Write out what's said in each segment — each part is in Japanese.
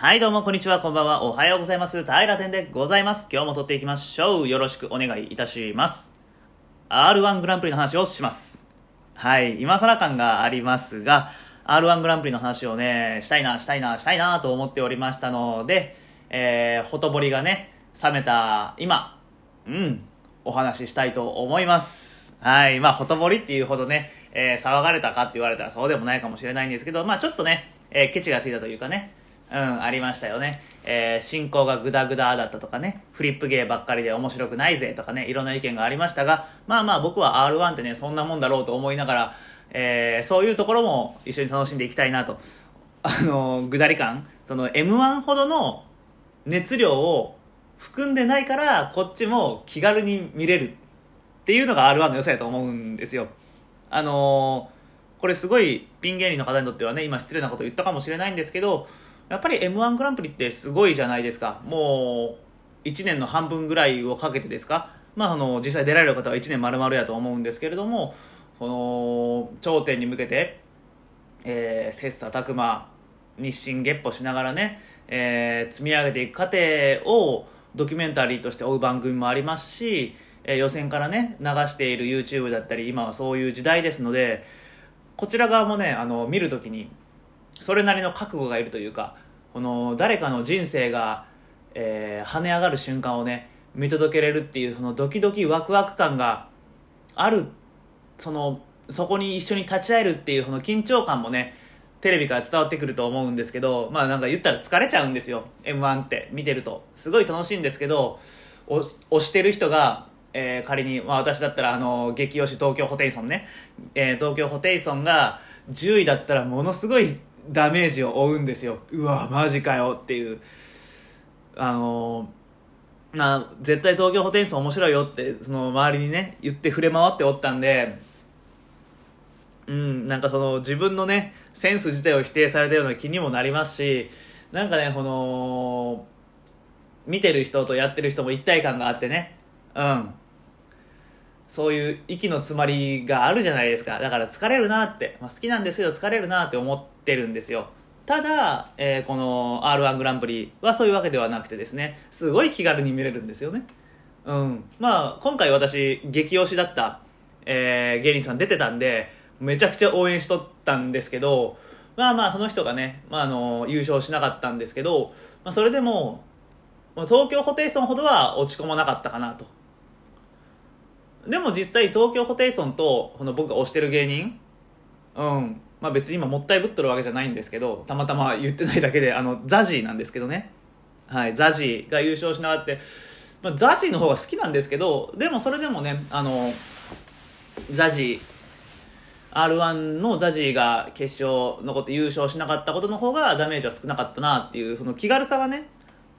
はい、どうも、こんにちは、こんばんは、おはようございます。平天でございます。今日も撮っていきましょう。よろしくお願いいたします。R1 グランプリの話をします。はい、今更感がありますが、R1 グランプリの話をね、したいな、したいな、したいなと思っておりましたので、えー、ほとぼりがね、冷めた今、うん、お話ししたいと思います。はい、まあ、ほとぼりっていうほどね、えー騒がれたかって言われたらそうでもないかもしれないんですけど、まあ、ちょっとね、えーケチがついたというかね、うん、ありましたよね。えー進行がグダグダだったとかね、フリップ芸ばっかりで面白くないぜとかね、いろんな意見がありましたが、まあまあ僕は R1 ってね、そんなもんだろうと思いながら、えーそういうところも一緒に楽しんでいきたいなと。あの、ぐだり感その M1 ほどの熱量を含んでないから、こっちも気軽に見れるっていうのが R1 の良さやと思うんですよ。あのーこれすごいピン芸人の方にとってはね、今失礼なこと言ったかもしれないんですけど、やっぱり M1 グランプリってすごいじゃないですか。もう、1年の半分ぐらいをかけてですか。まあ、あの、実際出られる方は1年丸々やと思うんですけれども、この、頂点に向けて、えー、切磋琢磨日進月歩しながらね、えー積み上げていく過程をドキュメンタリーとして追う番組もありますし、えー予選からね流している YouTube だったり今はそういう時代ですのでこちら側もねあの見るときにそれなりの覚悟がいるというかこの誰かの人生が、えー跳ね上がる瞬間をね見届けれるっていうそのドキドキワクワク感があるそのそこに一緒に立ち会えるっていうその緊張感もねテレビから伝わってくると思うんですけどまあなんか言ったら疲れちゃうんですよ。m 1って見てると。すごい楽しいんですけど押し押してる人が、えー仮に、まあ、私だったらあの激推し東京ホテイソンね、えー東京ホテイソンが10位だったらものすごいダメージを負うんですよ。うわマジかよっていう。あのまあ、絶対東京ホテイソン面白いよってその周りにね言って触れ回っておったんでうんなんかその自分のねセンス自体を否定されたような気にもなりますしなんかねこの見てる人とやってる人も一体感があってね。うん。そういう息の詰まりがあるじゃないですか。だから疲れるなって、まあ、好きなんですけど疲れるなって思ってるんですよ。ただ、えーこの r 1グランプリはそういうわけではなくてですね。すごい気軽に見れるんですよね。うん。まあ今回私激推しだった、えー芸人さん出てたんでめちゃくちゃ応援しとったんですけどまあまあその人がね、まあ、あの優勝しなかったんですけど、まあ、それでもま東京ホテイソンほどは落ち込まなかったかなと。でも実際東京ホテイソンとこの僕が推してる芸人うん。まあ別に今もったいぶっとるわけじゃないんですけどたまたま言ってないだけであのザジーなんですけどね。はいザジーが優勝しながらって、まあ、ザジーの方が好きなんですけどでもそれでもねあのザジー r 1のザジーが決勝残って優勝しなかったことの方がダメージは少なかったなっていうその気軽さがね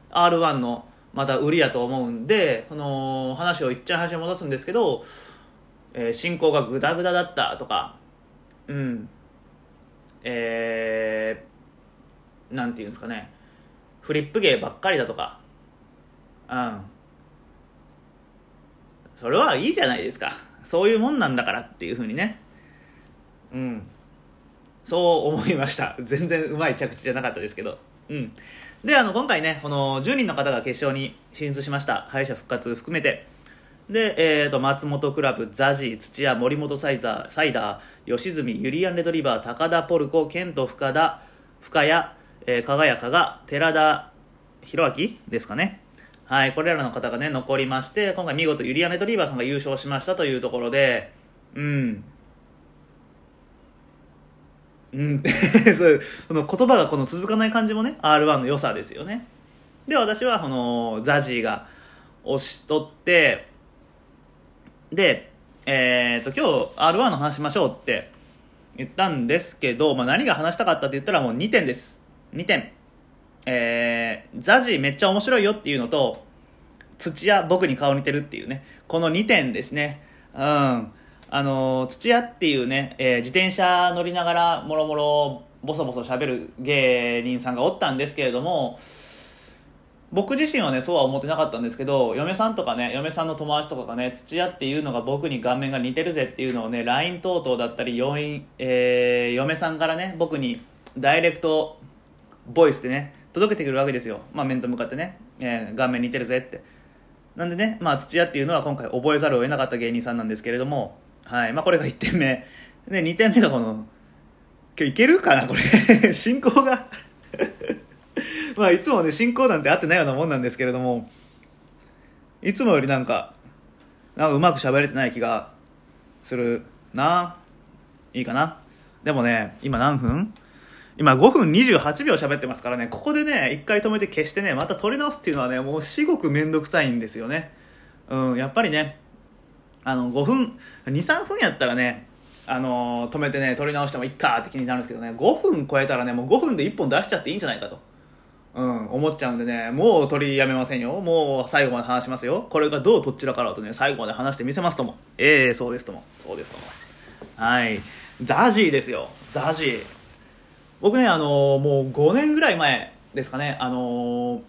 r 1のまた売りやと思うんでこの話をいっちゃん話に戻すんですけど、えー進行がグダグダだったとかうん。えー、なんていうんですかね。フリップ芸ばっかりだとか。うん。それはいいじゃないですか。そういうもんなんだからっていうふうにね。うん。そう思いました。全然うまい着地じゃなかったですけど。うん。であの今回ねこの10人の方が決勝に進出しました敗者復活含めて。で、えー、と松本クラブザジー土屋森本サイザーサイダー吉住ユリアンレトリバー高田ポルコケント深田深谷、えー、輝かが寺田博明ですかね。はいこれらの方がね残りまして今回見事ユリアンレトリバーさんが優勝しましたというところでうん。うん、その言葉がこの続かない感じもね r 1の良さですよね。で私はこのザジーが押し取ってでえっ、と今日 r 1の話しましょうって言ったんですけど、まあ、何が話したかったって言ったらもう2点です。2点。えー、ザジーめっちゃ面白いよっていうのと土屋僕に顔似てるっていうね。この2点ですね。うん。あの土屋っていうね、えー自転車乗りながらもろもろボソボソ喋る芸人さんがおったんですけれども僕自身はねそうは思ってなかったんですけど嫁さんとかね嫁さんの友達とかがね土屋っていうのが僕に顔面が似てるぜっていうのをね LINE 等々だったり要員、えー嫁さんからね僕にダイレクトボイスでね届けてくるわけですよ、まあ、面と向かってね、えー、顔面似てるぜって。なんでね、まあ、土屋っていうのは今回覚えざるを得なかった芸人さんなんですけれども、はい。まあ、これが1点目。で2点目がこの今日いけるかなこれ。進行が。まあいつもね進行なんて合ってないようなもんなんですけれどもいつもよりなんかなんかうまく喋れてない気がするな。いいかな。でもね今何分？今5分28秒喋ってますからねここでね一回止めて消してねまた撮り直すっていうのはねもう至極面倒くさいんですよね。うんやっぱりねあの5分23分やったらねあのー、止めてね撮り直してもいっかって気になるんですけどね5分超えたらねもう5分で1本出しちゃっていいんじゃないかとうん、思っちゃうんでね、もう取りやめませんよ。もう最後まで話しますよ。これがどうどちらからとね、最後まで話してみせますとも。ええー、そうですとも。そうですとも。はい。ザジーですよ。ザジー。僕ね、あのー、もう5年ぐらい前ですかね、あのー、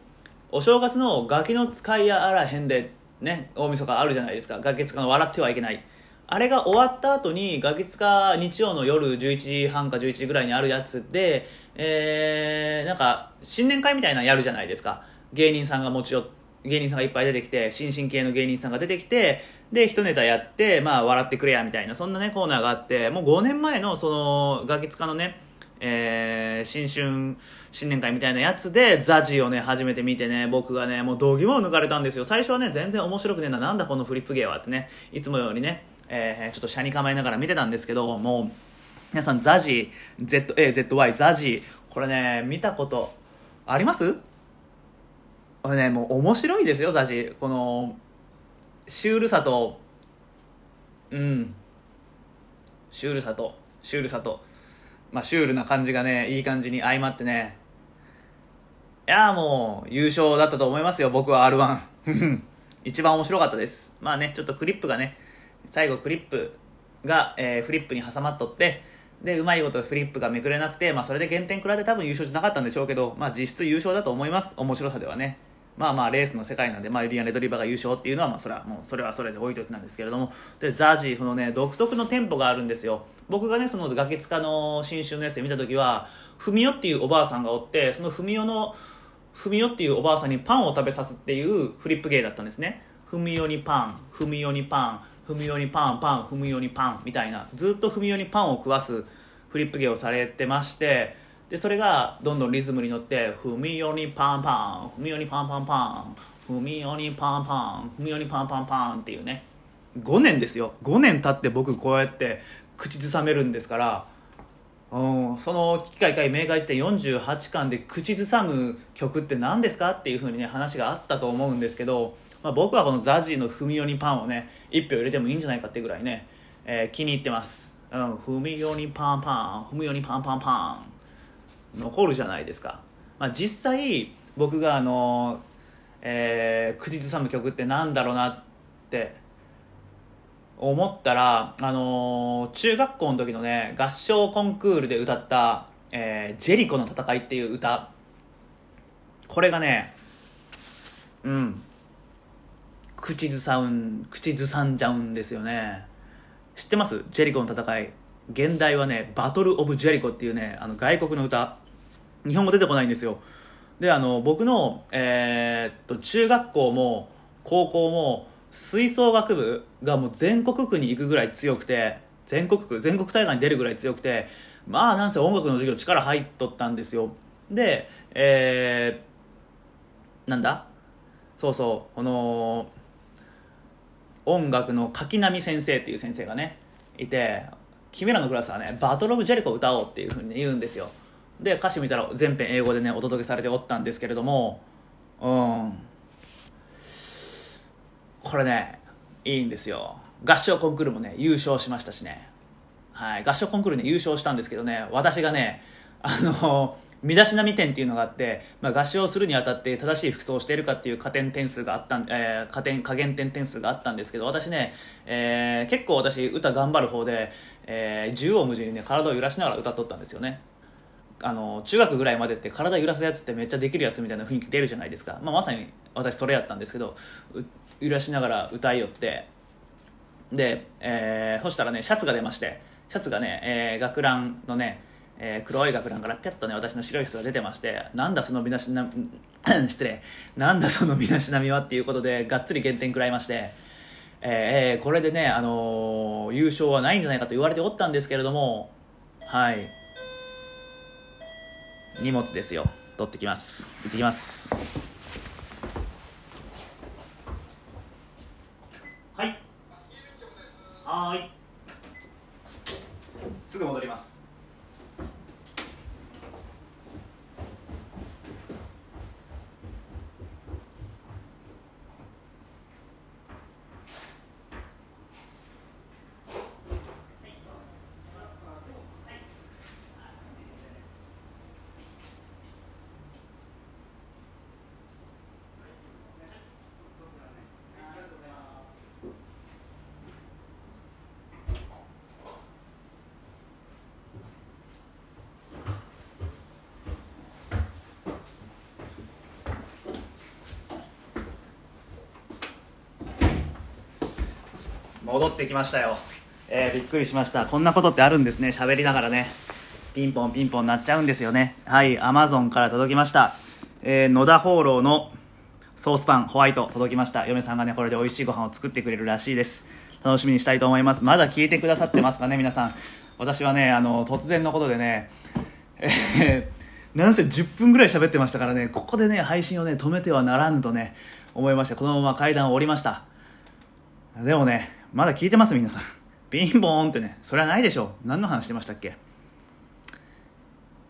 お正月のガキの使いやあらへんで、ね、大晦日あるじゃないですか。ガキ使の笑ってはいけない。あれが終わった後に、ガキ使日曜の夜11時半か11時ぐらいにあるやつで、えー、なんか、新年会みたいなのやるじゃないですか。芸人さんが持ち寄っ芸人さんがいっぱい出てきて、新進系の芸人さんが出てきて、で、一ネタやって、まあ、笑ってくれや、みたいな、そんなね、コーナーがあって、もう5年前の、その、ガキ使のね、えー、新春新年会みたいなやつでザジをね初めて見てね僕がねもう道義も抜かれたんですよ。最初はね全然面白くねえななんだこのフリップ芸はってねいつもよりねえー、ちょっと車に構えながら見てたんですけどもう皆さんザジ ZAZY ザジこれね見たことあります？これねもう面白いですよザジこのシュールさとうん。シュールさとシュールさと。まあシュールな感じがねいい感じに相まってね。いやーもう優勝だったと思いますよ僕は r 1 一番面白かったです。まあねちょっとクリップがね最後クリップが、えー、フリップに挟まっとってでうまいことフリップがめくれなくて、まあ、それで減点食らって多分優勝じゃなかったんでしょうけど、まあ、実質優勝だと思います。面白さではね。まあまあレースの世界なんで、まあ、ユリアン・レドリバーが優勝っていうのは、まあ、それはもうそれはそれで置いといてなんですけれども。でザジーフのね独特のテンポがあるんですよ。僕がねそのガキ使の新春のやつで見た時はふみおっていうおばあさんがおってそのふみおのふみおっていうおばあさんにパンを食べさすっていうフリップ芸だったんですね。ふみおにパンふみおにパン踏むよにパンパン踏むよにパンみたいなずっと踏むよにパンを食わすフリップ芸をされてましてでそれがどんどんリズムに乗って踏みよにパンパン踏みよにパンパンパン踏みよにパンパン踏みよにパンパンパンっていうね。5年ですよ。5年経って僕こうやって口ずさめるんですからうん、その機械会明快辞典48巻で口ずさむ曲って何ですか？っていうふうにね話があったと思うんですけどまあ、僕はこの ZAZY の「ふみよにパン」をね1票入れてもいいんじゃないかっていうぐらいね、えー、気に入ってます「うん、ふみよにパンパンふみよにパンパンパン」残るじゃないですか、まあ、実際僕があのえー、口ずさむ曲ってなんだろうなって思ったら、あのー、中学校の時のね合唱コンクールで歌った「えー、ジェリコの戦い」っていう歌。これがねうん。口ずさん口ずさんじゃうんですよね。知ってます？ジェリコの戦い。現代はねバトル・オブ・ジェリコっていうねあの外国の歌。日本語出てこないんですよ。であの僕の、えー、っと中学校も高校も吹奏楽部がもう全国区に行くぐらい強くて全国区全国大会に出るぐらい強くてまあなんせ音楽の授業力入っとったんですよ。でえー、なんだ？そうそうこの音楽の柿波先生っていう先生がねいて君らのクラスはねバトル・オブ・ジェリコを歌おうっていうふうに、言うんですよ。で歌詞見たら全編英語でねお届けされておったんですけれどもうん。これねいいんですよ。合唱コンクールもね優勝しましたしね。はい。合唱コンクールね優勝したんですけどね私がねあの身だしなみ点っていうのがあって、まあ、合唱するにあたって正しい服装をしているかっていう加点点数があったん、えー、加点加減点点数があったんですけど私ね、えー、結構私歌頑張る方で、えー、縦横無尽にね体を揺らしながら歌っとったんですよね。あの中学ぐらいまでって体揺らすやつってめっちゃできるやつみたいな雰囲気出るじゃないですか、まあ、まさに私それやったんですけど揺らしながら歌いよって。で、えー、そしたらねシャツが出ましてシャツがね、えー、学ランのねえー黒い学ランからピャッとね私の白い人が出てましてなんだその身だしなみ 失礼。なんだその身だしなみはっていうことでがっつり減点食らいましてえーこれでね、あのー優勝はないんじゃないかと言われておったんですけれどもはい。荷物ですよ。取ってきます。行ってきます。はい。はい。すぐ戻ります。戻ってきましたよ、えーびっくりしました。こんなことってあるんですね。喋りながらね。ピンポンピンポンなっちゃうんですよね。はいアマゾンから届きました、えー野田放浪のソースパンホワイト。届きました。嫁さんがねこれで美味しいご飯を作ってくれるらしいです。楽しみにしたいと思います。まだ聞いてくださってますかね皆さん。私はねあの突然のことでねえーなんせ10分ぐらい喋ってましたからねここでね配信をね止めてはならぬとね思いましてこのまま階段を降りました。でもねまだ聞いてます皆さん。ピンポーンってね。それはないでしょう。何の話してましたっけ？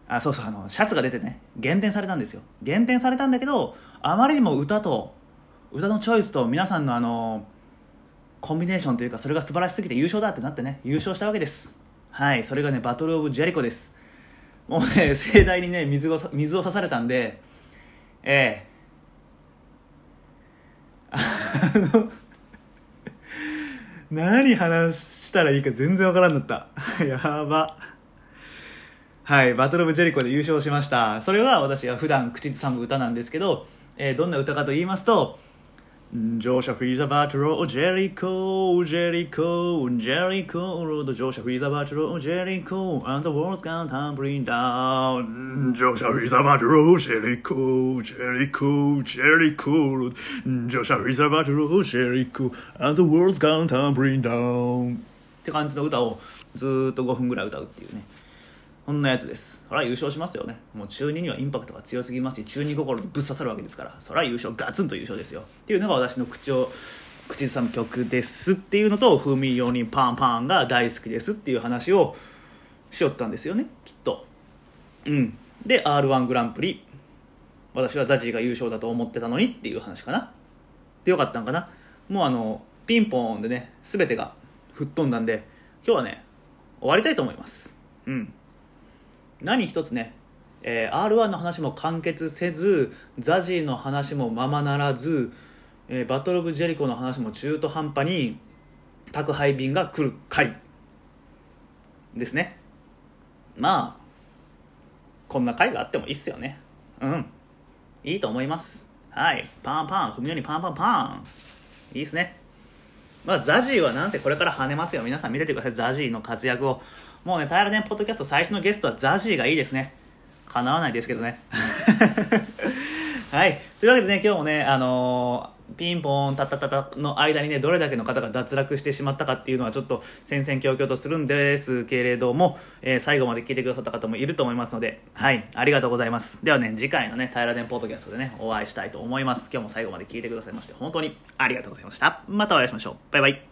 あそうそう。あのシャツが出てね。減点されたんですよ。減点されたんだけどあまりにも歌と歌のチョイスと皆さんのあのコンビネーションというかそれが素晴らしすぎて優勝だってなってね。優勝したわけです。はい。それがねバトル・オブ・ジェリコです。もうね 盛大にね水を水を刺されたんでええ。あの何話したらいいか全然わからんなった。やば。はいバトル・オブ・ジェリコで優勝しました。それは私が普段口ずさむ歌なんですけど、えーどんな歌かと言いますと乗車フィーザバトルジェリコジェリコジェリコロード乗車フィーザバトルジェリコ and the world's gone tumbling down. 乗車フィーザバトルジェリコジェリコジェリコロード乗車フィーザバトルジェリコ and the world's gone tumbling down. って感じの歌をずっと5分ぐらい歌うっていうね。こんなやつです。そりゃ優勝しますよね。もう中2にはインパクトが強すぎますし中2心にぶっ刺さるわけですから。そりゃ優勝ガツンと優勝ですよ。っていうのが私の口を口ずさむ曲ですっていうのと風味用にパンパンが大好きです。っていう話をしよったんですよね。きっと。うん。で r 1グランプリ。私はザジーが優勝だと思ってたのに。っていう話かな。でよかったんかな。もうあのピンポンでね全てが吹っ飛んだんで今日はね終わりたいと思います。うん。何一つね、えー、r 1の話も完結せずザジーの話もままならず、えーバトル・オブ・ジェリコの話も中途半端に宅配便が来る回ですね。まあこんな回があってもいいっすよね。うん。いいと思います。はい。パンパン。踏むようにパンパンパン。いいっすね。まあ、ザジーはなんせこれから跳ねますよ。皆さん見ててください、ザジーの活躍を。もうね、平らポッドキャスト最初のゲストはザジーがいいですね。叶わないですけどね。はい。というわけでね、今日もね、あのーピンポン、タッタッタタの間にね、どれだけの方が脱落してしまったかっていうのはちょっと戦々恐々とするんですけれども、えー最後まで聞いてくださった方もいると思いますので、はい、ありがとうございます。ではね、次回のね、平らポッドキャストでね、お会いしたいと思います。今日も最後まで聞いてくださいまして、本当にありがとうございました。またお会いしましょう。バイバイ。